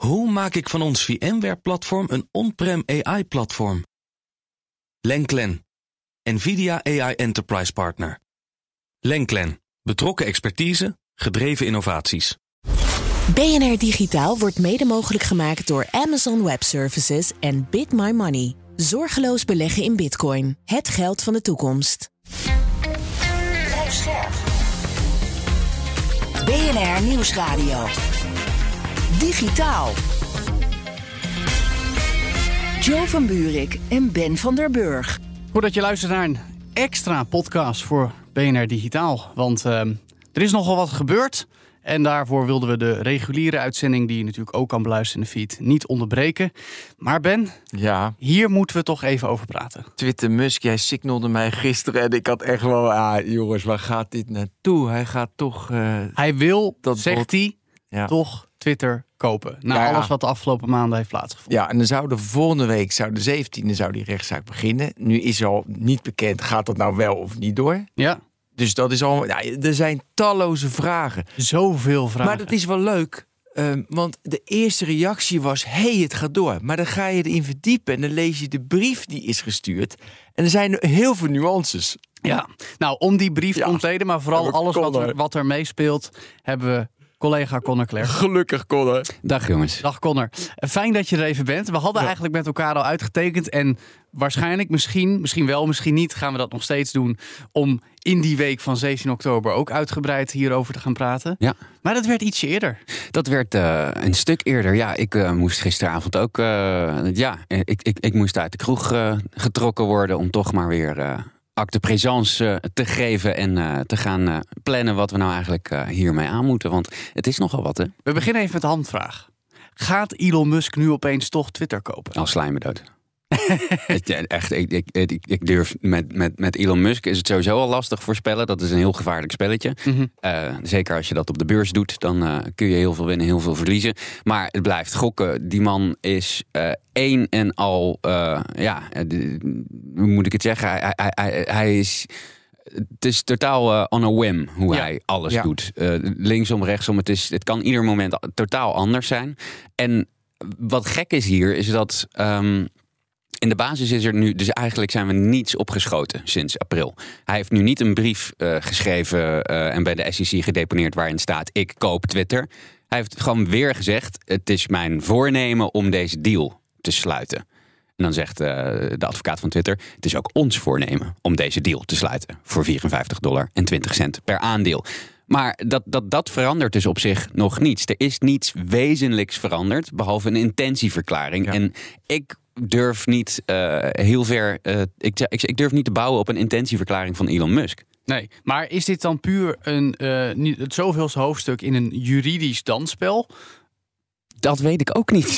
Hoe maak ik van ons VMware-platform een on-prem AI-platform? Lenklen, NVIDIA AI Enterprise Partner. Lenklen, betrokken expertise, gedreven innovaties. BNR Digitaal wordt mede mogelijk gemaakt door Amazon Web Services en Bit My Money. Zorgeloos beleggen in Bitcoin. Het geld van de toekomst. BNR Nieuwsradio. Digitaal. Joe van Buurik en Ben van der Burg. Goed dat je luistert naar een extra podcast voor BNR Digitaal. Want uh, er is nogal wat gebeurd. En daarvoor wilden we de reguliere uitzending, die je natuurlijk ook kan beluisteren in de feed, niet onderbreken. Maar Ben, ja. hier moeten we toch even over praten. Twitter Musk, jij signalde mij gisteren en ik had echt wel, ah jongens, waar gaat dit naartoe? Hij gaat toch... Uh, hij wil, dat zegt hij, ja. toch Twitter kopen. Na ja, alles wat de afgelopen maanden heeft plaatsgevonden. Ja, en dan zou de volgende week, zou de 17e, zou die rechtszaak beginnen. Nu is al niet bekend, gaat dat nou wel of niet door? Ja. Dus dat is al. Ja, er zijn talloze vragen. Zoveel vragen. Maar dat is wel leuk. Um, want de eerste reactie was: hey, het gaat door. Maar dan ga je erin verdiepen en dan lees je de brief die is gestuurd. En er zijn heel veel nuances. Ja, nou, om die brief te ontleden, maar vooral alles wat er, wat er meespeelt, hebben we collega Connor Klerk. Gelukkig, Connor. Dag jongens. Dag Connor. Fijn dat je er even bent. We hadden eigenlijk met elkaar al uitgetekend. En waarschijnlijk, misschien, misschien wel, misschien niet, gaan we dat nog steeds doen. Om in die week van 17 oktober ook uitgebreid hierover te gaan praten. Ja. Maar dat werd ietsje eerder. Dat werd uh, een stuk eerder. Ja, ik uh, moest gisteravond ook. Uh, ja, ik, ik, ik moest uit de kroeg getrokken worden om toch maar weer acte présence eh, te geven en uh, te gaan uh, plannen wat we nou eigenlijk hiermee aan moeten. Want het is nogal wat, hè? We beginnen even met de handvraag. Gaat Elon Musk nu opeens toch Twitter kopen? Als dood. Echt, ik, ik, ik, ik, durf met, met, met Elon Musk is het sowieso al lastig voorspellen. Dat is een heel gevaarlijk spelletje. Mm zeker als je dat op de beurs doet, dan uh, kun je heel veel winnen, heel veel verliezen. Maar het blijft gokken. Die man is uh, één en al, ja, hoe moet ik het zeggen? Hij, hij, hij, hij is het is totaal uh, on a whim hoe ja. hij alles ja. doet. Uh, linksom, rechtsom. Het, is, het kan ieder moment totaal anders zijn. En wat gek is hier, is dat um, in de basis is er nu, dus eigenlijk zijn we niets opgeschoten sinds april. Hij heeft nu niet een brief uh, geschreven uh, en bij de SEC gedeponeerd waarin staat: ik koop Twitter. Hij heeft gewoon weer gezegd: het is mijn voornemen om deze deal te sluiten. En dan zegt uh, de advocaat van Twitter: het is ook ons voornemen om deze deal te sluiten voor 54 dollar en 20 cent per aandeel. Maar dat, dat, dat verandert dus op zich nog niets. Er is niets wezenlijks veranderd, behalve een intentieverklaring. Ja. En ik durf niet uh, heel ver. Uh, ik, ik, ik, durf niet te bouwen op een intentieverklaring van Elon Musk. Nee, maar is dit dan puur een, uh, het zoveelste hoofdstuk in een juridisch dansspel? Dat weet ik ook niet.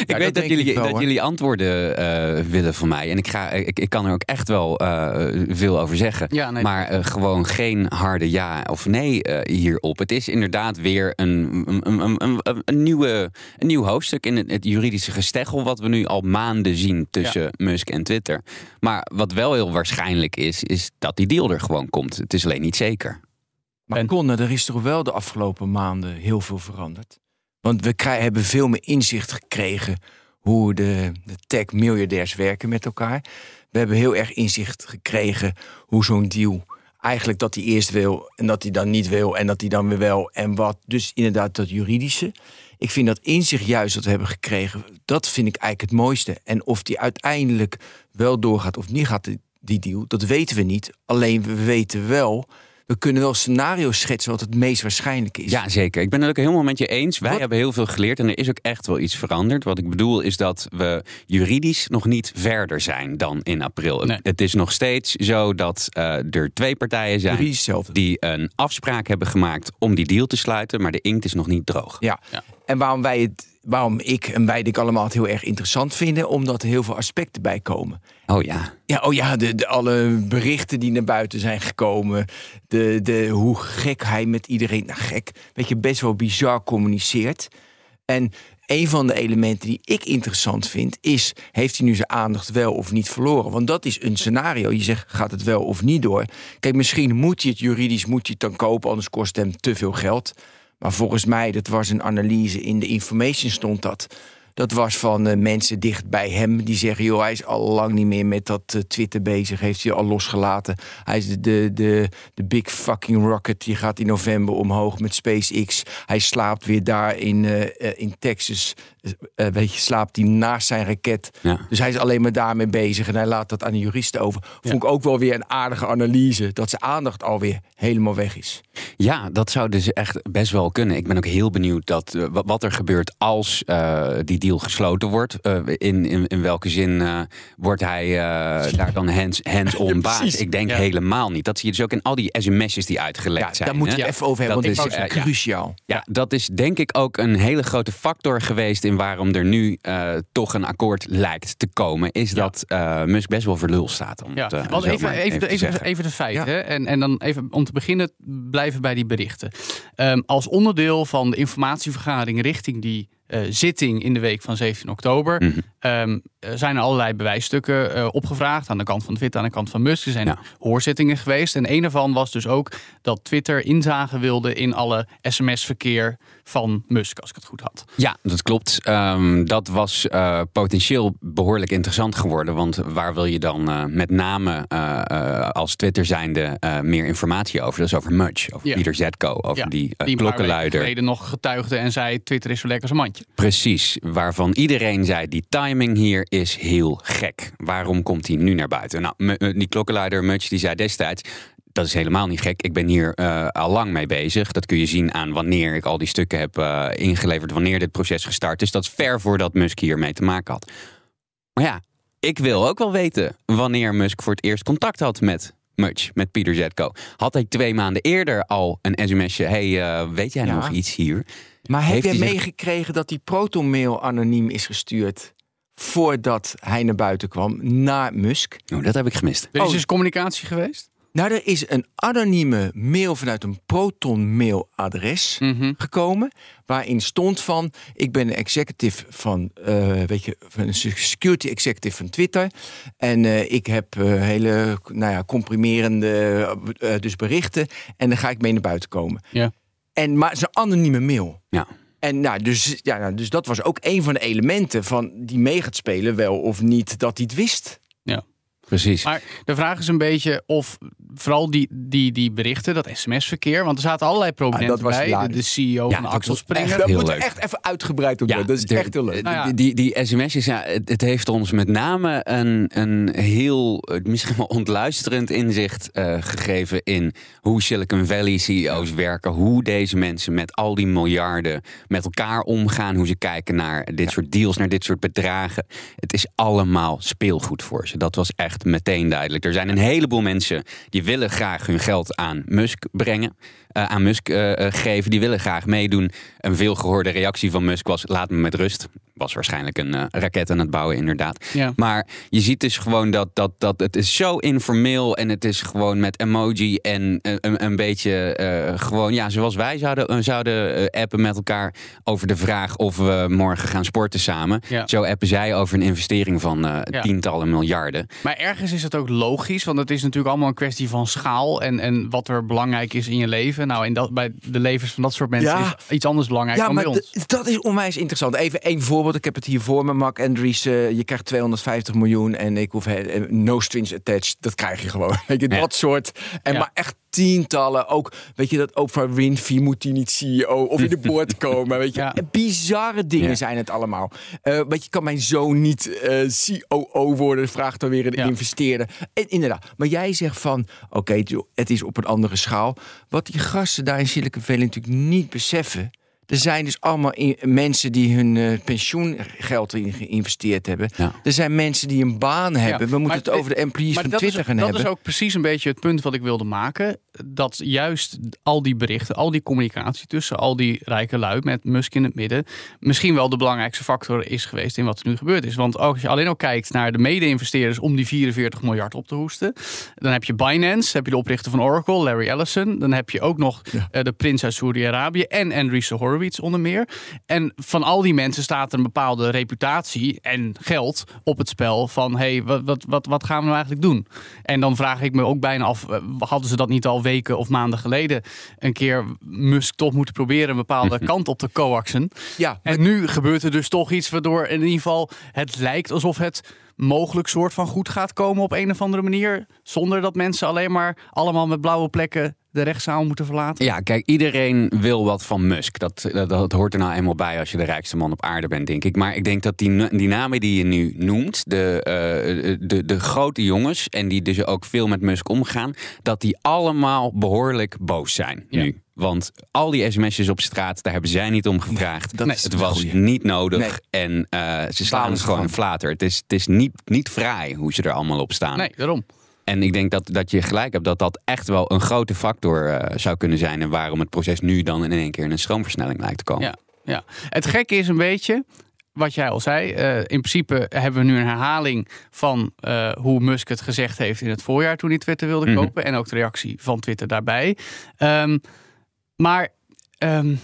ik ja, weet dat, jullie, wel, dat jullie antwoorden uh, willen van mij. En ik, ga, ik, ik kan er ook echt wel uh, veel over zeggen. Ja, nee. Maar uh, gewoon geen harde ja of nee hierop. Het is inderdaad weer een, een, een, een, een, nieuwe, een nieuw hoofdstuk in het, het, juridische gesteggel... wat we nu al maanden zien tussen ja. Musk en Twitter. Maar wat wel heel waarschijnlijk is, is dat die deal er gewoon komt. Het is alleen niet zeker. Maar en... Conne, er is toch wel de afgelopen maanden heel veel veranderd? Want we hebben veel meer inzicht gekregen hoe de, de tech-miljardairs werken met elkaar. We hebben heel erg inzicht gekregen hoe zo'n deal eigenlijk dat hij eerst wil en dat hij dan niet wil en dat hij dan weer wel en wat. Dus inderdaad dat juridische. Ik vind dat inzicht juist dat we hebben gekregen, dat vind ik eigenlijk het mooiste. En of die uiteindelijk wel doorgaat of niet gaat, die deal, dat weten we niet. Alleen we weten wel we kunnen wel scenario's schetsen wat het meest waarschijnlijk is. Ja, zeker. Ik ben het ook helemaal met je eens. Wij hebben heel veel geleerd en er is ook echt wel iets veranderd. Wat ik bedoel is dat we juridisch nog niet verder zijn dan in april. Nee. Het is nog steeds zo dat uh, er twee partijen zijn die een afspraak hebben gemaakt om die deal te sluiten, maar de inkt is nog niet droog. Ja. ja. En waarom wij het waarom ik en wij dit allemaal het heel erg interessant vinden, omdat er heel veel aspecten bij komen. Oh ja. Ja, oh ja, de, de, alle berichten die naar buiten zijn gekomen. De, de, hoe gek hij met iedereen, nou gek, weet je, best wel bizar communiceert. En een van de elementen die ik interessant vind, is: heeft hij nu zijn aandacht wel of niet verloren? Want dat is een scenario. Je zegt: gaat het wel of niet door? Kijk, misschien moet hij het juridisch moet hij het dan kopen, anders kost het hem te veel geld. Maar volgens mij, dat was een analyse in de information stond dat. Dat was van uh, mensen dicht bij hem die zeggen: joh, hij is al lang niet meer met dat uh, Twitter bezig. Heeft hij al losgelaten. Hij is de, de, de, de big fucking rocket. Die gaat in november omhoog met SpaceX. Hij slaapt weer daar in, uh, in Texas. weet je, slaapt hij naast zijn raket. Ja. Dus hij is alleen maar daarmee bezig. En hij laat dat aan de juristen over. Vond ik ook wel weer een aardige analyse. Dat zijn aandacht alweer helemaal weg is. Ja, dat zou dus echt best wel kunnen. Ik ben ook heel benieuwd dat, wat er gebeurt als die deal gesloten wordt. Uh, in, in, in welke zin uh, wordt hij uh, daar dan hands-on hands baas? Ik denk ja. helemaal niet. Dat zie je dus ook in al die sms'jes die uitgelekt ja, zijn. Daar moet je even over hebben, dat want is cruciaal. Ja, dat is denk ik ook een hele grote factor geweest... in waarom er nu toch een akkoord lijkt te komen. Is dat Musk best wel voor lul staat. Om ja, het, want even, even, even, de, even, even, de feiten. En, en dan even om te beginnen blijven bij die berichten. Um, als onderdeel van de informatievergadering richting die zitting in de week van 17 oktober. Mhm. Um, zijn er allerlei bewijsstukken uh, opgevraagd aan de kant van Twitter, aan de kant van Musk. Er zijn Ja. hoorzittingen geweest. En een daarvan was dus ook dat Twitter inzage wilde in alle sms-verkeer van Musk, als ik het goed had. Ja, dat klopt. Ehm, dat was eh, potentieel behoorlijk interessant geworden. Want waar wil je dan eh, met name eh, als Twitter zijnde meer informatie over? Dat is over Mudge, over Ja. Pieter Zetko, over Ja, die, die klokkenluider. geleden nog getuigde en zei Twitter is zo lekker als een mandje. Precies, waarvan iedereen zei: die timing hier is heel gek. Waarom komt hij nu naar buiten? Nou, die klokkenluider Mudge die zei destijds. Dat is helemaal niet gek. Ik ben hier eh, al lang mee bezig. Dat kun je zien aan wanneer ik al die stukken heb eh, ingeleverd, wanneer dit proces gestart is. Dat is ver voordat Musk hiermee te maken had. Maar ja, ik wil ook wel weten wanneer Musk voor het eerst contact had met Mudge, met Pieter Zetko. Had hij twee maanden eerder al een sms'je? hey, eh, weet jij Ja. nog iets hier? Maar heb Heeft jij zich- meegekregen dat die protonmail anoniem is gestuurd voordat hij naar buiten kwam naar Musk? Oh, dat heb ik gemist. Er is Oh. dus communicatie geweest. Nou, er is een anonieme mail vanuit een proton adres Mhm. gekomen. Waarin stond van: Ik ben een executive van, eh, weet je, van een security executive van Twitter. En eh, ik heb eh, hele, nou ja, comprimerende eh, dus berichten. En dan ga ik mee naar buiten komen. Ja. En maar het is een anonieme mail. Ja. En nou, dus, ja, nou, dus dat was ook een van de elementen van die mee gaat spelen, wel of niet dat hij het wist. Precies. Maar de vraag is een beetje of vooral die, die, die berichten, dat sms-verkeer, want er zaten allerlei prominenten Ah, dat was bij. De, de CEO Ja, van dat Axel Springer. Daar heel moet echt even uitgebreid op worden. dat is de- echt heel leuk. Nou ja. Die, die, die sms'jes, ja, het, het heeft ons met name een, een heel, eh, misschien wel ontluisterend inzicht eh, gegeven in hoe Silicon Valley CEO's werken, hoe deze mensen met al die miljarden met elkaar omgaan, hoe ze kijken naar dit soort deals, naar dit soort bedragen. Het is allemaal speelgoed voor ze. Dat was echt meteen duidelijk. Er zijn een heleboel mensen die willen graag hun geld aan Musk brengen. Eh, aan Musk eh, eh, geven. Die willen graag meedoen. Een veelgehoorde reactie van Musk was: laat me met rust. Was waarschijnlijk een raket aan het bouwen, inderdaad. Ja. Maar je ziet dus gewoon dat, dat, dat het is zo informeel en het is gewoon met emoji en een, een beetje gewoon, ja, zoals wij zouden, zouden appen met elkaar over de vraag of we morgen gaan sporten samen. Ja. Zo appen zij over een investering van Ja. tientallen miljarden. Maar ergens is het ook logisch, want het is natuurlijk allemaal een kwestie van schaal en, en wat er belangrijk is in je leven. Nou, in dat, bij de levens van dat soort mensen Ja. is iets anders belangrijk Ja, dan maar bij ons. dat is onwijs interessant. Even één voorbeeld. Ik heb het hier voor me. Mark Andrews, eh, je krijgt 250 miljoen en ik hoef eh, no strings attached. Dat krijg je gewoon. Weet je, dat soort. En maar echt tientallen. Ook, weet je, dat Oprah Winfrey moet die niet CEO of in de boord komen. Weet je, Ja. Bizarre dingen Ja. zijn het allemaal. Eh weet je, kan mijn zoon niet eh, COO worden? Vraagt dan weer een Ja. investeerder. En inderdaad. Maar jij zegt van, oké, het is op een andere schaal. Wat die gasten daar in Silicon Valley natuurlijk niet beseffen. Er zijn dus allemaal in- mensen die hun eh, pensioengeld erin geïnvesteerd hebben. Ja. Er zijn mensen die een baan hebben. We moeten het over de employees van dat Twitter is, gaan dat hebben. is ook precies een beetje het punt wat ik wilde maken. Dat juist al die berichten, al die communicatie tussen al die rijke lui met Musk in het midden, misschien wel de belangrijkste factor is geweest in wat er nu gebeurd is. Want als je alleen al kijkt naar de mede-investeerders om die 44 miljard op te hoesten, dan heb je Binance, heb je de oprichter van Oracle, Larry Ellison, dan heb je ook nog eh, de prins uit Saudi-Arabië en Andreessen Horowitz onder meer. En van al die mensen staat er een bepaalde reputatie en geld op het spel van hey, wat, wat, wat, wat gaan we nou eigenlijk doen? En dan vraag ik me ook bijna af, eh, hadden ze dat niet al al weken of maanden geleden een keer Musk toch moeten proberen een bepaalde kant op te coaxen. Ja, En nu gebeurt er dus toch iets waardoor in ieder geval het lijkt alsof het mogelijk soort van goed gaat komen op een of andere manier. Zonder dat mensen alleen maar allemaal met blauwe plekken de rechtszaal moeten verlaten. Ja, kijk, iedereen wil wat van Musk. Dat, dat, dat hoort er nou eenmaal bij als je de rijkste man op aarde bent, denk ik. Maar ik denk dat die, die namen die je nu noemt, de, eh, de, de grote jongens, en die dus ook veel met Musk omgaan, dat die allemaal behoorlijk boos zijn Ja. nu. Want al die sms'jes op straat, daar hebben zij niet om gevraagd. dat is het was goeie. niet nodig. Nee. En eh, ze slaan het gewoon flater. Het is, het is niet, niet fraai hoe ze er allemaal op staan. Nee, daarom. En ik denk dat, dat je gelijk hebt dat dat echt wel een grote factor eh, zou kunnen zijn. En waarom het proces nu dan in één keer in een stroomversnelling lijkt te komen. Ja, ja. Het gekke is een beetje, wat jij al zei, eh, in principe hebben we nu een herhaling van hoe Musk het gezegd heeft in het voorjaar toen hij Twitter wilde Mhm. kopen. En ook de reactie van Twitter daarbij. Ehm, maar ehm,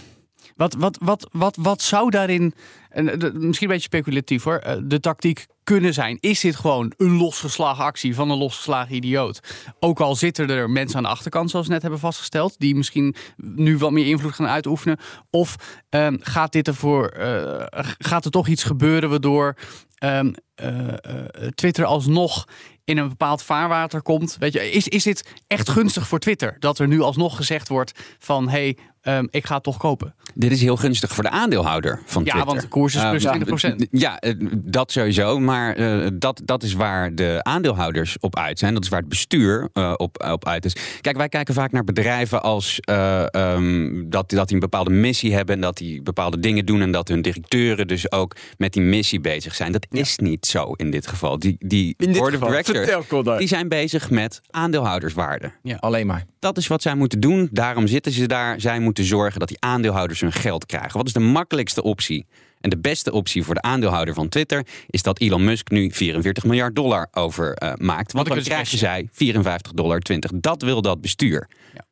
wat, wat, wat, wat, wat zou daarin, en, eh, misschien een beetje speculatief hoor, eh, de tactiek kunnen zijn? Is dit gewoon een losgeslagen actie van een losgeslagen idioot? Ook al zitten er mensen aan de achterkant, zoals we net hebben vastgesteld, die misschien nu wat meer invloed gaan uitoefenen. Of ehm, gaat, dit ervoor, eh, gaat er toch iets gebeuren waardoor ehm, eh, eh, Twitter alsnog in een bepaald vaarwater komt? Weet je, is, is dit echt gunstig voor Twitter? Dat er nu alsnog gezegd wordt van hé, hey, ehm, ik ga het toch kopen. Dit is heel gunstig voor de aandeelhouder van Ja, Twitter. want de koers is plus Eh, 20%. Ja, eh, dat sowieso. Maar eh, dat, dat is waar de aandeelhouders op uit zijn. Dat is waar het bestuur eh, op, op uit is. Kijk, wij kijken vaak naar bedrijven als eh, ehm, dat, dat die een bepaalde missie hebben. En dat die bepaalde dingen doen. En dat hun directeuren dus ook met die missie bezig zijn. Dat is niet zo in dit geval. Die, die In dit board of directors, die zijn bezig met aandeelhouderswaarde. alleen maar. Dat is wat zij moeten doen. Daarom zitten ze daar. Zij moeten zorgen dat die aandeelhouders hun geld krijgen. Wat is de makkelijkste optie? En de beste optie voor de aandeelhouder van Twitter is dat Elon Musk nu 44 miljard dollar over eh, maakt. Want dan krijgen zij 54 dollar 20. Dat wil dat bestuur. Ja,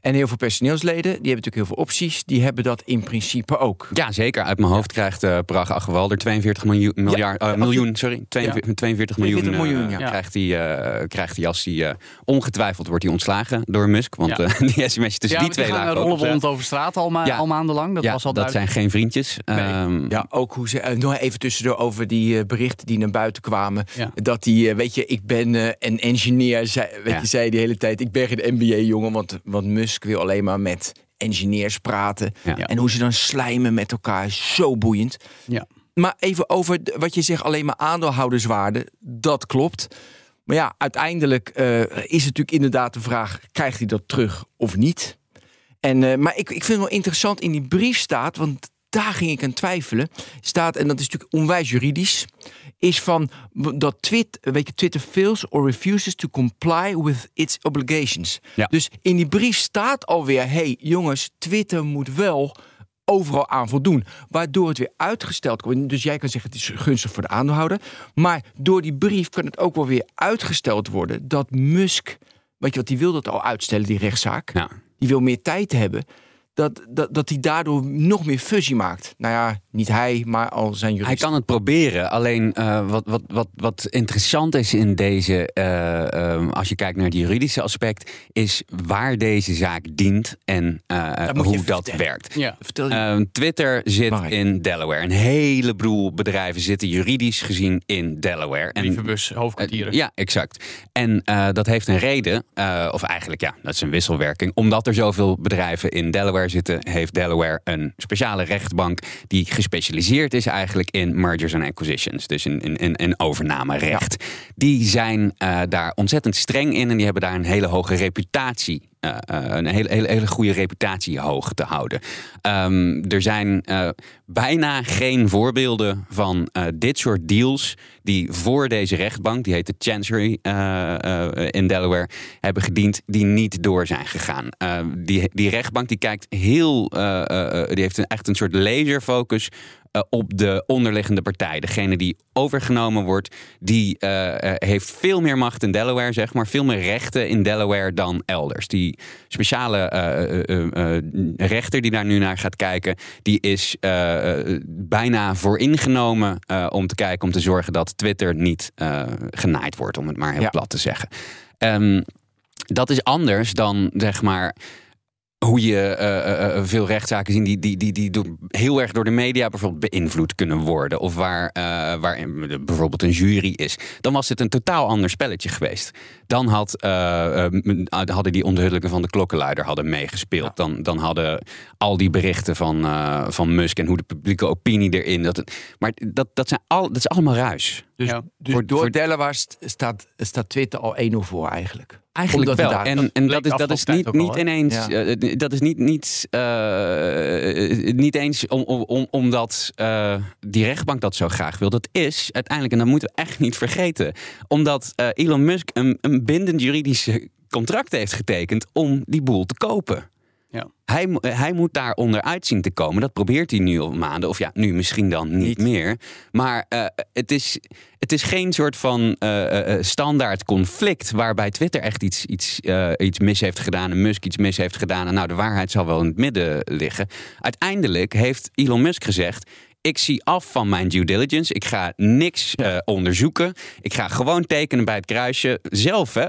en heel veel personeelsleden, die hebben natuurlijk heel veel opties. Die hebben dat in principe ook. Ja, zeker. Uit mijn hoofd krijgt uh, Parag Agrawal er 42 miljoen, miljard, eh, miljoen sorry, 42, 42 miljoen, 42 miljoen, eh, ja. krijgt, hij, eh, krijgt hij als hij eh, ongetwijfeld wordt hij ontslagen door Musk. Want Ja. eh, die sms'jes tussen ja, die twee lagen ook rollen rond over straat al, ma Ja. al maandenlang. Dat ja, was al dat duidelijk. zijn geen vriendjes. Ehm, Ja, ook hoe ze. eh, nog even tussendoor over die eh, berichten die naar buiten kwamen. Ja. Dat die, eh, weet je, ik ben eh, een engineer. Zei, weet Ja. je, zei de hele tijd. Ik ben geen MBA-jongen, want, want Musk wil alleen maar met engineers praten. Ja. En hoe ze dan slijmen met elkaar, is zo boeiend. Ja. Maar even over wat je zegt, alleen maar aandeelhouderswaarde. Dat klopt. Maar ja, uiteindelijk eh, is het natuurlijk inderdaad de vraag: krijgt hij dat terug of niet? En, eh, maar ik, ik vind het wel interessant in die brief staat, want daar ging ik aan twijfelen. Staat, en dat is natuurlijk onwijs juridisch, is van dat Twitter, weet je, Twitter fails or refuses to comply with its obligations. Ja. Dus in die brief staat alweer: hey jongens, Twitter moet wel overal aan voldoen. Waardoor het weer uitgesteld wordt. Dus jij kan zeggen het is gunstig voor de aandeelhouder. Maar door die brief kan het ook wel weer uitgesteld worden dat Musk, weet je wat, die wil dat al uitstellen, die rechtszaak. Ja. Die wil meer tijd hebben. Dat, dat, dat hij daardoor nog meer fusie maakt. Nou ja, niet hij, maar al zijn Hij juristen. kan het proberen. Alleen eh, wat, wat, wat, wat interessant is in deze, eh, ehm, als je kijkt naar het juridische aspect, is waar deze zaak dient en eh, hoe dat vertellen. werkt. Ja. Vertel je. Ehm, Twitter zit in Delaware. Een heleboel bedrijven zitten juridisch gezien in Delaware. En Brievenbus, hoofdkwartieren. Ja, exact. En eh, dat heeft een reden, eh, of eigenlijk ja, dat is een wisselwerking. Omdat er zoveel bedrijven in Delaware zitten, heeft Delaware een speciale rechtbank die gespecialiseerd is eigenlijk in mergers and acquisitions. Dus in, in, in, in overnamerecht. Die zijn eh, daar ontzettend streng in en die hebben daar een hele hoge reputatie. Eh, eh, een hele, hele, hele goede reputatie hoog te houden. Ehm, er zijn eh, bijna geen voorbeelden van dit soort deals die voor deze rechtbank, die heet de Chancery in Delaware, hebben gediend, die niet door zijn gegaan. Die, die rechtbank die kijkt heel, die heeft een, echt een soort laserfocus eh, op de onderliggende partij. Degene die overgenomen wordt, die eh, eh, heeft veel meer macht in Delaware, zeg maar. Veel meer rechten in Delaware dan elders. Die speciale rechter die daar nu naar gaat kijken, die is bijna vooringenomen om te kijken, om te zorgen dat Twitter niet genaaid wordt, om het maar heel Ja. plat te zeggen. Ehm, Dat is anders dan zeg maar hoe je uh, uh, veel rechtszaken zien die, die, die, die door, heel erg door de media bijvoorbeeld beïnvloed kunnen worden. Of waar, uh, waar bijvoorbeeld een jury is. Dan was het een totaal ander spelletje geweest. Dan had, hadden die onthullingen van de klokkenluider hadden meegespeeld. Dan, dan hadden al die berichten van, van Musk en hoe de publieke opinie erin. Dat het, maar dat, dat, zijn al, dat is allemaal ruis. Dus, ja. dus voor, door voor, Delaware staat, staat Twitter al 1-0 voor eigenlijk. Eigenlijk wel. en, en dat is, dat is niet, niet ineens. Ja. Uh, dat is niet, niet, uh, niet eens om, om, omdat uh, die rechtbank dat zo graag wil. Dat is uiteindelijk, en dat moeten we echt niet vergeten, omdat Elon Musk een, een bindend juridisch contract heeft getekend om die boel te kopen. Ja. Hij, hij moet daar onderuit zien te komen. Dat probeert hij nu al maanden. Of ja, nu misschien dan niet, meer. Maar uh, het, is, het is geen soort van uh, standaard conflict waarbij Twitter echt iets, iets, iets mis heeft gedaan en Musk iets mis heeft gedaan. En nou, de waarheid zal wel in het midden liggen. Uiteindelijk heeft Elon Musk gezegd: ik zie af van mijn due diligence. Ik ga niks uh, onderzoeken. Ik ga gewoon tekenen bij het kruisje. Zelf, hè.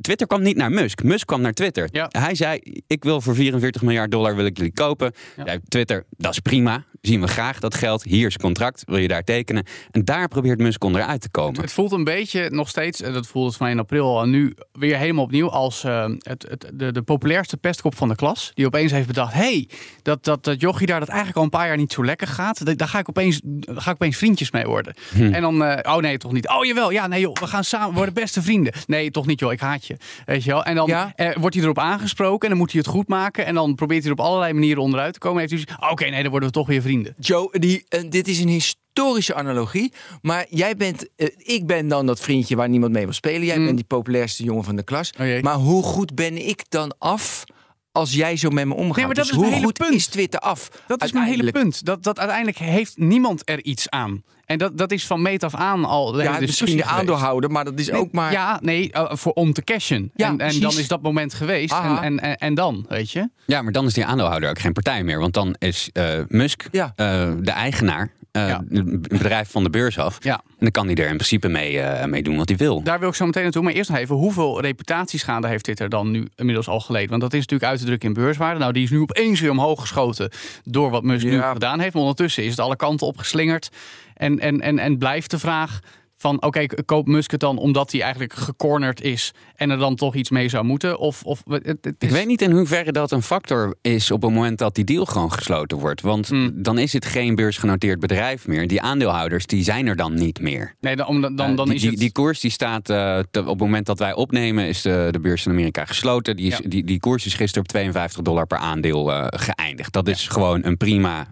Twitter kwam niet naar Musk. Musk kwam naar Twitter. Ja. Hij zei, ik wil voor 44 miljard dollar wil ik jullie kopen. Ja. Twitter, dat is prima. Zien we graag dat geld. Hier is contract. Wil je daar tekenen? En daar probeert Musk onderuit te komen. Het, voelt een beetje nog steeds, dat voelde het van in april al, nu weer helemaal opnieuw als uh, het, het, de, de populairste pestkop van de klas. Die opeens heeft bedacht, hey, dat, dat, dat jochie daar dat eigenlijk al een paar jaar niet zo lekker gaat. Daar ga ik opeens, ga ik opeens vriendjes mee worden. Hm. En dan, uh, oh nee, toch niet. Oh jawel, ja nee joh, we gaan samen worden beste vrienden. Nee, toch niet joh, ik haat je. Weet je wel? En dan ja? uh, wordt hij erop aangesproken en dan moet hij het goed maken. En dan probeert hij er op allerlei manieren onderuit te komen. En heeft hij oké, okay, nee, dan worden we toch weer vrienden. Joe, die, uh, dit is een historische analogie. Maar jij bent, uh, ik ben dan dat vriendje waar niemand mee wil spelen. Jij mm. bent die populairste jongen van de klas. Oh, maar hoe goed ben ik dan af als jij zo met me omgaat. Nee, maar dat dus is hoe goed punt. is Twitter af? Dat is mijn hele punt. Dat, dat uiteindelijk heeft niemand er iets aan. En dat, dat is van meet af aan al. De ja, misschien de aandeelhouder, maar dat is ook maar. Ja, nee, uh, voor om te cashen. Ja, en, en dan is dat moment geweest. En, en, en, en, dan, weet je? Ja, maar dan is die aandeelhouder ook geen partij meer. Want dan is uh, Musk ja. uh, de eigenaar uh, ja. een bedrijf van de beurs af. Ja. En dan kan hij er in principe mee, uh, mee doen wat hij wil. Daar wil ik zo meteen naartoe. Maar eerst nog even, hoeveel reputatieschade heeft dit er dan nu inmiddels al geleden? Want dat is natuurlijk uit te drukken in beurswaarde. Nou, die is nu opeens weer omhoog geschoten door wat Musk ja. nu gedaan heeft. Maar ondertussen is het alle kanten opgeslingerd. En, en, en, en blijft de vraag van oké, okay, koop Musk het dan omdat hij eigenlijk gecornerd is en er dan toch iets mee zou moeten? Of, of het, het is... Ik weet niet in hoeverre dat een factor is op het moment dat die deal gewoon gesloten wordt. Want hmm. dan is het geen beursgenoteerd bedrijf meer. Die aandeelhouders die zijn er dan niet meer. Nee, dan, dan, dan, uh, die, is het... die, die, koers die staat uh, te, op het moment dat wij opnemen is de, de beurs in Amerika gesloten. Die, is, ja. die, die koers is gisteren op 52 dollar per aandeel uh, geëindigd. Dat is ja. gewoon een prima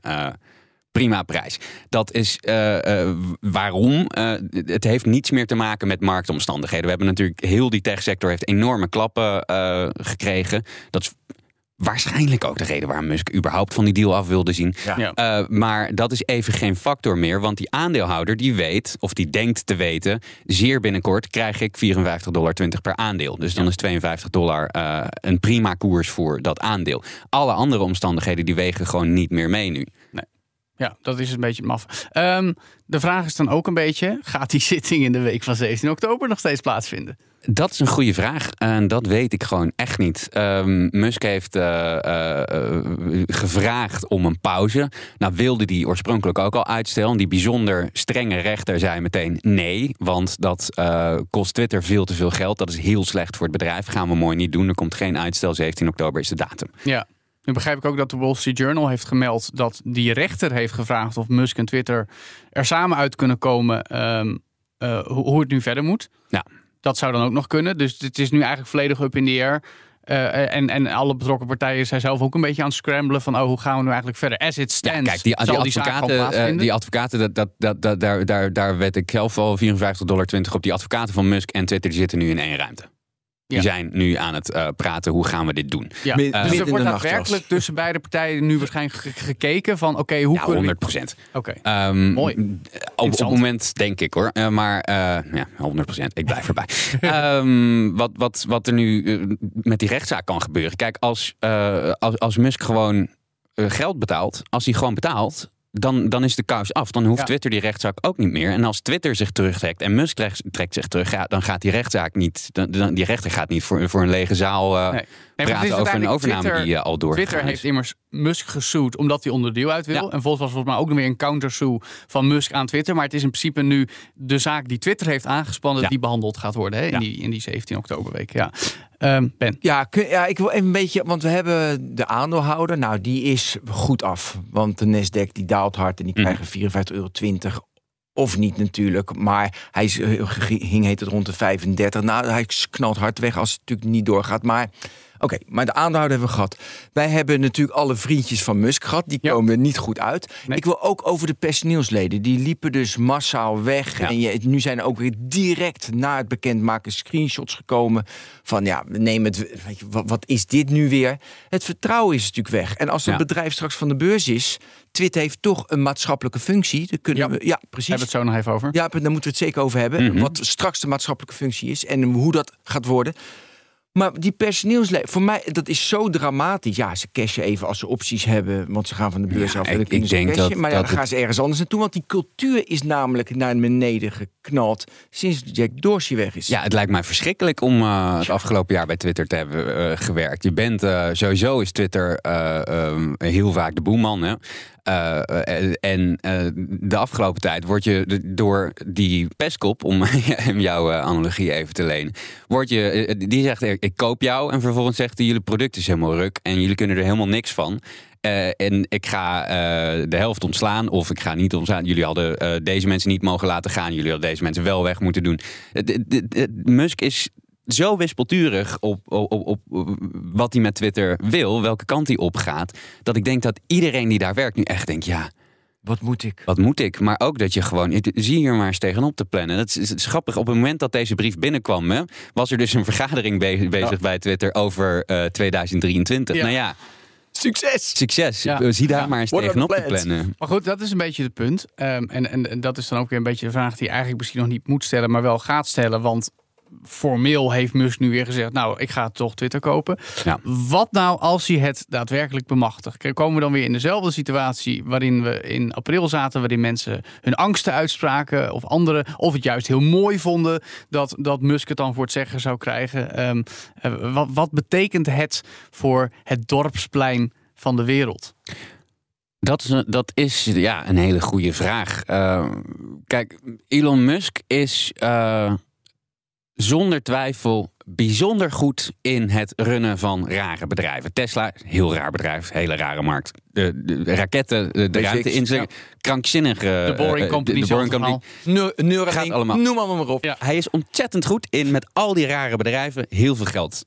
prima prijs. Dat is uh, uh, waarom. Uh, het heeft niets meer te maken met marktomstandigheden. We hebben natuurlijk heel die techsector heeft enorme klappen gekregen. Dat is waarschijnlijk ook de reden waarom Musk überhaupt van die deal af wilde zien. Ja. maar dat is even geen factor meer, want die aandeelhouder die weet, of die denkt te weten, zeer binnenkort krijg ik 54,20 dollar per aandeel. Dus dan is 52 dollar een prima koers voor dat aandeel. Alle andere omstandigheden die wegen gewoon niet meer mee nu. Nee. Ja, dat is een beetje maf. Um, de vraag is dan ook een beetje: gaat die zitting in de week van 17 oktober nog steeds plaatsvinden? Dat is een goede vraag en dat weet ik gewoon echt niet. Um, Musk heeft uh, uh, gevraagd om een pauze. Nou wilde die oorspronkelijk ook al uitstellen. Die bijzonder strenge rechter zei meteen nee, want dat uh, kost Twitter veel te veel geld. Dat is heel slecht voor het bedrijf. Gaan we mooi niet doen. Er komt geen uitstel. 17 oktober is de datum. Ja, nu begrijp ik ook dat de Wall Street Journal heeft gemeld dat die rechter heeft gevraagd of Musk en Twitter er samen uit kunnen komen um, uh, hoe het nu verder moet. Ja. Dat zou dan ook nog kunnen. Dus het is nu eigenlijk volledig up in the air. Uh, en, en alle betrokken partijen zijn zelf ook een beetje aan het scramblen van oh, hoe gaan we nu eigenlijk verder? As it stands. Ja, kijk, die, die advocaten, uh, die advocaten dat, dat, dat, dat, daar, daar, daar werd ik zelf al 54,20 dollar op. Die advocaten van Musk en Twitter die zitten nu in één ruimte. Die ja. zijn nu aan het uh, praten, hoe gaan we dit doen? Ja. Uh, dus er wordt daadwerkelijk tussen beide partijen nu waarschijnlijk gekeken van, oké, okay, hoe ja, 100 procent. Oké, okay. um, mooi. Op, op het moment denk ik hoor, uh, maar ja, 100 procent, ik blijf erbij. um, wat, wat, wat er nu met die rechtszaak kan gebeuren. Kijk, als, als, als Musk gewoon geld betaalt, als hij gewoon betaalt, dan, dan is de kous af. Dan hoeft Ja. Twitter die rechtszaak ook niet meer. En als Twitter zich terugtrekt en Musk trekt, zich terug, ja, dan gaat die rechtszaak niet. Dan, dan- die rechter gaat niet voor, voor een lege zaal eh, Nee. Nee, praten over een overname Twitter- die eh, al doorgegaan Twitter heeft immers Musk gesued omdat hij onder de deal uit wil. Ja. En volgens was volgens mij ook nog weer een countersue van Musk aan Twitter. Maar het is in principe nu de zaak die Twitter heeft aangespannen... Ja. die behandeld gaat worden hè, in, die, in die 17 oktoberweek. Ja. Ehm, ben. Ja, kun- ja, ik wil even een beetje, want we hebben de aandeelhouder. Nou, die is goed af. Want de Nasdaq die daalt hard en die Mhm. krijgen 54,20 euro. Of niet natuurlijk, maar hij is, eh, hing heet het rond de 35. Nou, hij knalt hard weg als het natuurlijk niet doorgaat. Maar oké, maar de aandeelhouder hebben we gehad. Wij hebben natuurlijk alle vriendjes van Musk gehad. Die Ja. komen er niet goed uit. Nee. Ik wil ook over de personeelsleden. Die liepen dus massaal weg. Ja. En je, nu zijn er ook weer direct na het bekendmaken screenshots gekomen. Van ja, neem het. Weet je, wat, wat is dit nu weer? Het vertrouwen is natuurlijk weg. En als een Ja. bedrijf straks van de beurs is. Twitter heeft toch een maatschappelijke functie. Dan kunnen Ja. we, ja, precies. Hebben we het zo nog even over. Ja, daar moeten we het zeker over hebben. Mhm. Wat straks de maatschappelijke functie is en hoe dat gaat worden. Maar die personeelsleven, voor mij, dat is zo dramatisch. Ja, ze cashen even als ze opties hebben, want ze gaan van de beurs Ja, af. En ik- dan kunnen ik ze denk cashen. dat- maar ja, dat dan gaan het- ze ergens anders naartoe. Want die cultuur is namelijk naar beneden geknald sinds Jack Dorsey weg is. Ja, het lijkt mij verschrikkelijk om eh, het afgelopen jaar bij Twitter te hebben eh, gewerkt. Je bent eh, sowieso is Twitter eh, ehm, heel vaak de boeman. Hè? Eh, eh, en eh, de afgelopen tijd word je door die pestkop, om jouw analogie even te lenen, word je, die zegt: ik, koop jou. En vervolgens zegt hij: jullie product is helemaal ruk en jullie kunnen er helemaal niks van. En ik ga de helft ontslaan of ik ga niet ontslaan. Jullie hadden deze mensen niet mogen laten gaan. Jullie hadden deze mensen wel weg moeten doen. Musk is zo wispelturig op, op, op, op wat hij met Twitter wil, welke kant hij opgaat, dat ik denk dat iedereen die daar werkt nu echt denkt, ja, Wat moet ik? wat moet ik? Maar ook dat je gewoon, zie hier maar eens tegenop te plannen. Dat is, het is grappig, op het moment dat deze brief binnenkwam, hè, was er dus een vergadering be- bezig bij Twitter over eh, 2023. Ja. Nou ja, Succes! succes. Ja. Zie daar Ja. maar eens What tegenop te plannen. Maar goed, dat is een beetje het punt. Ehm, en, en, en dat is dan ook weer een beetje de vraag die je eigenlijk misschien nog niet moet stellen, maar wel gaat stellen. Want formeel heeft Musk nu weer gezegd: Nou, ik ga toch Twitter kopen. Ja. Wat nou als hij het daadwerkelijk bemachtigt? Komen we dan weer in dezelfde situatie waarin we in april zaten, waarin mensen hun angsten uitspraken of anderen, of het juist heel mooi vonden dat, dat Musk het dan voor het zeggen zou krijgen? Ehm, eh, wat, wat betekent het voor het dorpsplein van de wereld? Dat is, een- dat is ja, een hele goede vraag. Eh, kijk, Elon Musk is eh, zonder twijfel bijzonder goed in het runnen van rare bedrijven. Tesla, heel raar bedrijf, hele rare markt. De, de raketten, de, de ruimte in ja. krankzinnige... De Boring eh, Company, de, de Boring Company. Neuralink. Noem allemaal maar op. Ja. Hij is ontzettend goed in met al die rare bedrijven heel veel geld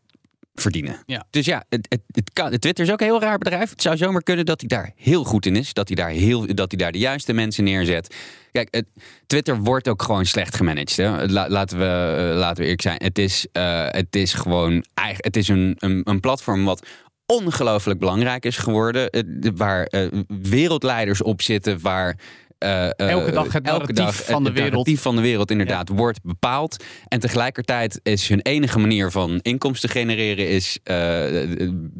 verdienen. Ja. Dus ja, het, het, het kan, Twitter is ook een heel raar bedrijf. Het zou zomaar kunnen dat hij daar heel goed in is. Dat hij daar, heel, dat hij daar de juiste mensen neerzet. Kijk, het, Twitter wordt ook gewoon slecht gemanaged. Hè. La- laten, we, eh, laten we eerlijk zijn. Het is, eh, het is gewoon het is een, een, een platform wat ongelooflijk belangrijk is geworden. de- waar eh, wereldleiders op zitten, waar. Eh, eh, Elke dag het elke dag van de het wereld. narratief van de wereld inderdaad wordt bepaald. En tegelijkertijd is hun enige manier van inkomsten genereren is eh,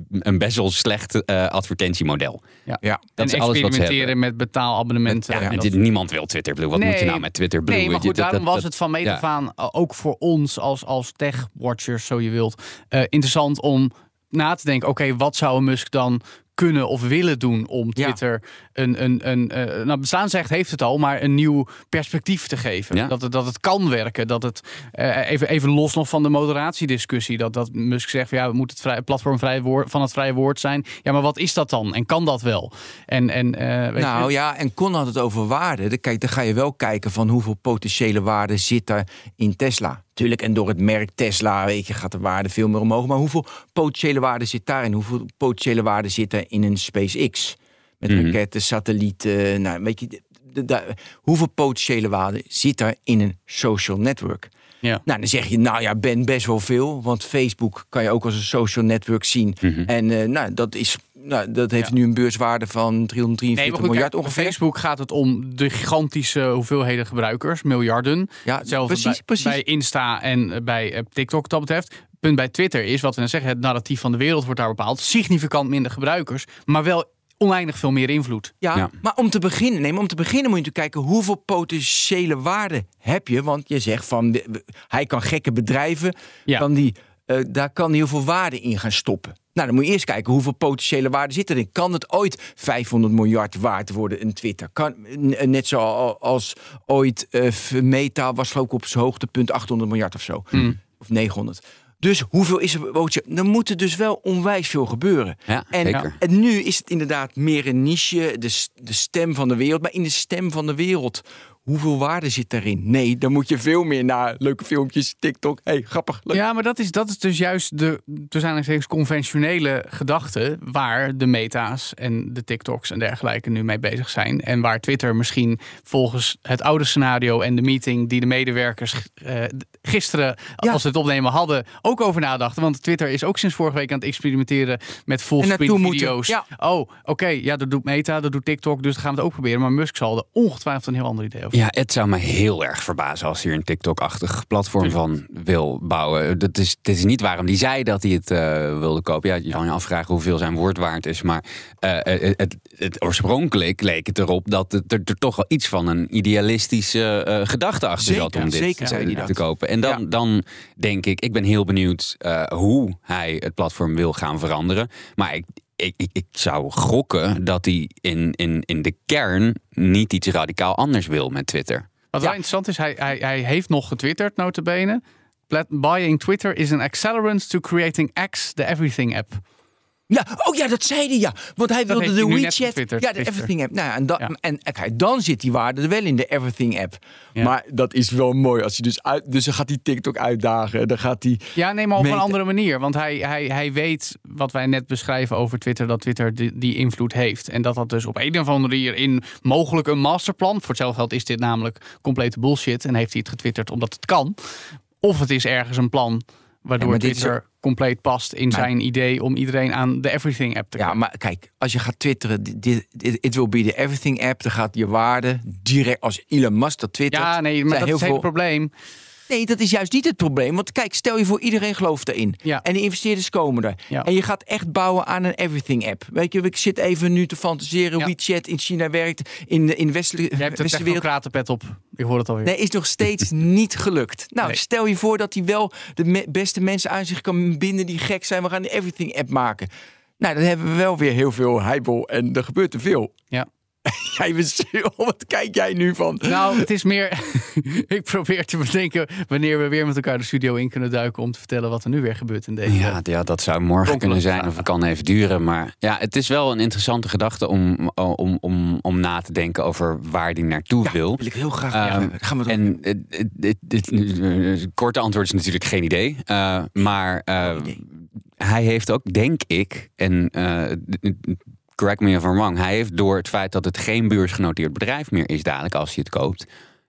een best wel slecht eh, advertentiemodel. Ja. Dat en is alles wat ze experimenteren hebben. met betaalabonnementen. Ja, dit- niemand wil Twitter Blue. Wat Nee. moet je nou met Twitter Blue? Nee, maar goed, daarom dat- was het van meet ja. af aan, ook voor ons als, als tech-watchers, zo je wilt, eh, interessant om na te denken, oké, wat zou Musk dan kunnen of willen doen om Ja. Twitter een, een, een eh, nou bestaansrecht heeft het al, maar een nieuw perspectief te geven. Ja. Dat, het, dat het kan werken, dat het eh, even, even los nog van de moderatiediscussie, dat, dat Musk zegt, van, ja, we moeten het vrij, platform vrij woord, van het vrije woord zijn. Ja, maar wat is dat dan? En kan dat wel? En, en eh, weet Nou je, ja, en Con had het over waarde. Dan, kijk, dan ga je wel kijken van hoeveel potentiële waarde zit er in Tesla. Tuurlijk, en door het merk Tesla, weet je, gaat de waarde veel meer omhoog. Maar hoeveel potentiële waarde zit daarin? Hoeveel potentiële waarde zit er in een SpaceX? Met Mhm. raketten, satellieten, nou, weet je... de- de- de- hoeveel potentiële waarde zit er in een social network? Ja. Nou, dan zeg je, nou ja, ben best wel veel. Want Facebook kan je ook als een social network zien. Mhm. En eh, nou, dat, is, nou, dat heeft Ja. nu een beurswaarde van 343 Nee, maar goed, miljard kijk, ongeveer. Op Facebook gaat het om de gigantische hoeveelheden gebruikers, miljarden. Ja, Hetzelfde precies, bij, precies. bij Insta en eh, bij eh, TikTok wat dat betreft. Punt bij Twitter is, wat we net zeggen, het narratief van de wereld wordt daar bepaald. Significant minder gebruikers, maar wel oneindig veel meer invloed. Ja, Ja. maar om te beginnen, nee, om te beginnen moet je natuurlijk kijken hoeveel potentiële waarde heb je. Want je zegt van hij kan gekke bedrijven, Ja. kan die, eh, daar kan heel veel waarde in gaan stoppen. Nou, dan moet je eerst kijken hoeveel potentiële waarde zit erin. Kan het ooit 500 miljard waard worden in Twitter? Kan, net zoals ooit eh, Meta was ik op zijn hoogtepunt 800 miljard of zo. Of 900. Dus hoeveel is er? Dan moet er dus wel onwijs veel gebeuren. Ja, En, zeker. en nu is het inderdaad meer een niche, de, de stem van de wereld. Maar in de stem van de wereld, hoeveel waarde zit daarin? Nee, dan moet je veel meer naar leuke filmpjes, TikTok. hey, grappig. Leuk. Ja, maar dat is, dat is dus juist de aanhalingstekens conventionele gedachte waar de meta's en de TikToks en dergelijke nu mee bezig zijn. En waar Twitter misschien volgens het oude scenario en de meeting die de medewerkers eh, gisteren, Ja. als ze het opnemen hadden, ook over nadachten. Want Twitter is ook sinds vorige week aan het experimenteren met En fullscreen naartoe moeten, video's. ja. Oh, oké, ja, dat doet Meta, dat doet TikTok, dus dan gaan we het ook proberen. Maar Musk zal er ongetwijfeld een heel ander idee over. Ja, het zou me heel erg verbazen als hij er een TikTok-achtig platform van wil bouwen. Dat is, dit is niet waarom hij zei dat hij het eh, wilde kopen. Ja, je kan je afvragen hoeveel zijn woord waard is. Maar eh, het, het, het oorspronkelijk leek het erop dat het er, er toch wel iets van een idealistische eh, gedachte achter Zeker, zat om dit zeker eh, te kopen. En dan, Ja. dan denk ik, ik ben heel benieuwd eh, hoe hij het platform wil gaan veranderen. Maar ik, ik, ik, ik zou gokken dat hij in, in, in de kern niet iets radicaal anders wil met Twitter. Wat Ja. wel interessant is, hij, hij, hij heeft nog getwitterd, notabene. Buying Twitter is an accelerant to creating X, the Everything app. Ja, oh ja, dat zei hij ja. Want hij wilde de WeChat. getwitterd, Ja, de gisteren. Everything app. Nou, ja, en, Ja. en, dan zit die waarde er wel in de Everything app. Ja. Maar dat is wel mooi als je dus uit. Dus dan gaat hij TikTok uitdagen. Dan gaat hij. Ja, nee, maar op een andere manier. Want hij, hij, hij weet wat wij net beschrijven over Twitter, dat Twitter die, die invloed heeft. En dat dat dus op een of andere manier in mogelijk een masterplan. Voor hetzelfde geld is dit namelijk complete bullshit. En heeft hij het getwitterd omdat het kan. Of het is ergens een plan waardoor Ja, Twitter compleet past in zijn idee om iedereen aan de Everything app te Ja, krijgen. maar kijk, als je gaat twitteren, dit, dit, it will be the everything app. Dan gaat je waarde direct als Elon Musk dat twittert. Ja, nee, maar dat is het heel hele veel- probleem. Nee, dat is juist niet het probleem. Want kijk, stel je voor, iedereen gelooft erin. Ja. En de investeerders komen er. Ja. En je gaat echt bouwen aan een everything app. Weet je, ik zit even nu te fantaseren. Ja. WeChat in China werkt, in de, in westelijke Jij hebt technocratenpet op. Ik hoor het alweer. Nee, is nog steeds niet gelukt. Nou, Nee. stel je voor dat hij wel de me- beste mensen aan zich kan binden die gek zijn. We gaan de everything app maken. Nou, dan hebben we wel weer heel veel heibel en er gebeurt te veel. Ja. Jij bent wat kijk jij nu van? Nou, het is meer. ik probeer te bedenken wanneer we weer met elkaar de studio in kunnen duiken om te vertellen wat er nu weer gebeurt in deze. Ja, ja, dat zou morgen kunnen zijn of het kan even duren. Maar ja, het is wel een interessante gedachte om, om, om, om na te denken over waar die naartoe wil. wil ik heel graag. Ehm, ja, gaan we het En het, korte antwoord is natuurlijk geen idee. Eh, maar eh, hij heeft ook, denk ik, en eh, correct me if I'm wrong, hij heeft door het feit dat het geen beursgenoteerd bedrijf meer is dadelijk als hij het koopt,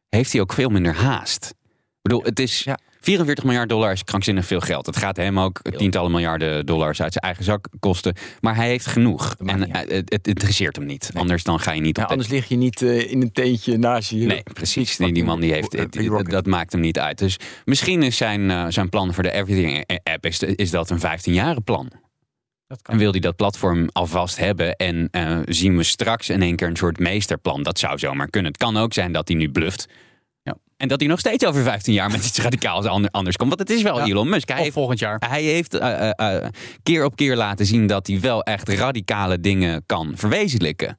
heeft hij ook veel minder haast. Ik bedoel, het is Ja. 44 miljard dollar is krankzinnig veel geld. Het gaat hem ook tientallen miljarden dollars uit zijn eigen zak kosten. Maar hij heeft genoeg. En eh, het, het interesseert hem niet. Anders dan ga je niet op de- anders lig je niet eh, in een teentje naast je. Nee, precies. Die, die man die heeft, het- dat, maakt hem niet uit. Dus misschien is zijn, eh, zijn plan voor de Everything app is, is dat een 15 jaren plan. En wil hij dat platform alvast hebben en eh, zien we straks in één keer een soort meesterplan. Dat zou zomaar kunnen. Het kan ook zijn dat hij nu bluft. Ja. En dat hij nog steeds over 15 jaar met iets radicaals ander- anders komt. Want het is wel Ja. Elon Musk. Hij Of heeft, volgend jaar. hij heeft eh, eh, keer op keer laten zien dat hij wel echt radicale dingen kan verwezenlijken.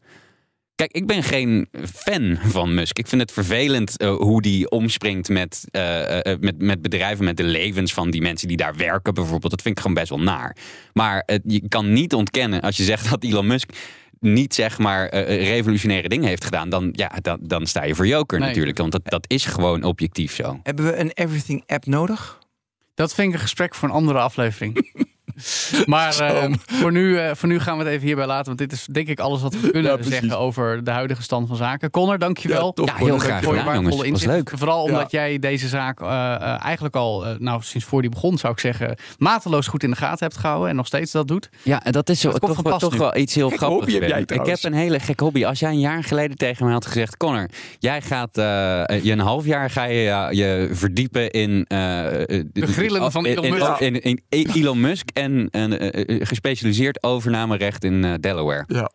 Kijk, ik ben geen fan van Musk. Ik vind het vervelend eh, hoe die omspringt met, eh, eh, met, met bedrijven, met de levens van die mensen die daar werken bijvoorbeeld. Dat vind ik gewoon best wel naar. Maar je kan niet ontkennen als je zegt dat Elon Musk niet zeg maar eh, revolutionaire dingen heeft gedaan, dan, ja, dan, dan sta je voor joker Nee. natuurlijk. Want dat, dat is gewoon objectief zo. Hebben we een everything app nodig? Dat vind ik een gesprek voor een andere aflevering. maar eh, voor, nu, eh, voor nu gaan we het even hierbij laten. Want dit is denk ik alles wat we kunnen Ja, zeggen over de huidige stand van zaken. Connor, dankjewel. Ja, top, Ja, heel graag voor je waardevolle jongens. Was inzicht. leuk. Vooral omdat jij deze zaak eh, eigenlijk al, nou sinds voor die begon zou ik zeggen, mateloos goed in de gaten hebt gehouden. En nog steeds dat doet. Ja, en dat is zo, Dat toch, wel- toch wel iets heel Gek grappigs. hobby heb Ben. jij ik heb een hele gek hobby. Als jij een jaar geleden tegen mij had gezegd... Connor, jij gaat eh, je een half jaar ga je je verdiepen in... eh, de grillen van Elon Musk. In, in, in Elon Musk en een eh, eh, gespecialiseerd overnamerecht in eh, Delaware. Ja.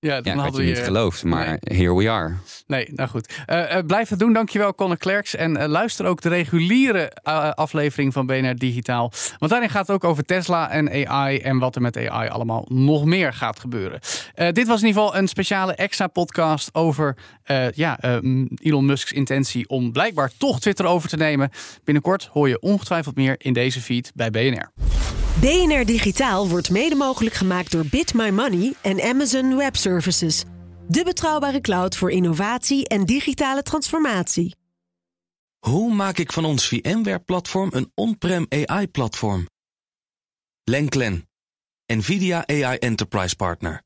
Ja, Ja, dan ik had je niet geloofd, maar here we are. Nee, nou goed. Eh, eh, blijf het doen, dankjewel Conor Klerks. En eh, luister ook de reguliere aflevering van BNR Digitaal. Want daarin gaat het ook over Tesla en AI... en wat er met AI allemaal nog meer gaat gebeuren. Eh, dit was in ieder geval een speciale extra podcast... over eh, ja, Elon Musk's intentie om blijkbaar toch Twitter over te nemen. Binnenkort hoor je ongetwijfeld meer in deze feed bij BNR. BNR Digitaal wordt mede mogelijk gemaakt door Bit My Money en Amazon Web Services. De betrouwbare cloud voor innovatie en digitale transformatie. Hoe maak ik van ons VMware-platform een on-prem AI-platform? Lenklen, NVIDIA AI Enterprise Partner.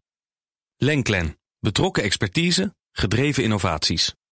Lenklen, betrokken expertise, gedreven innovaties.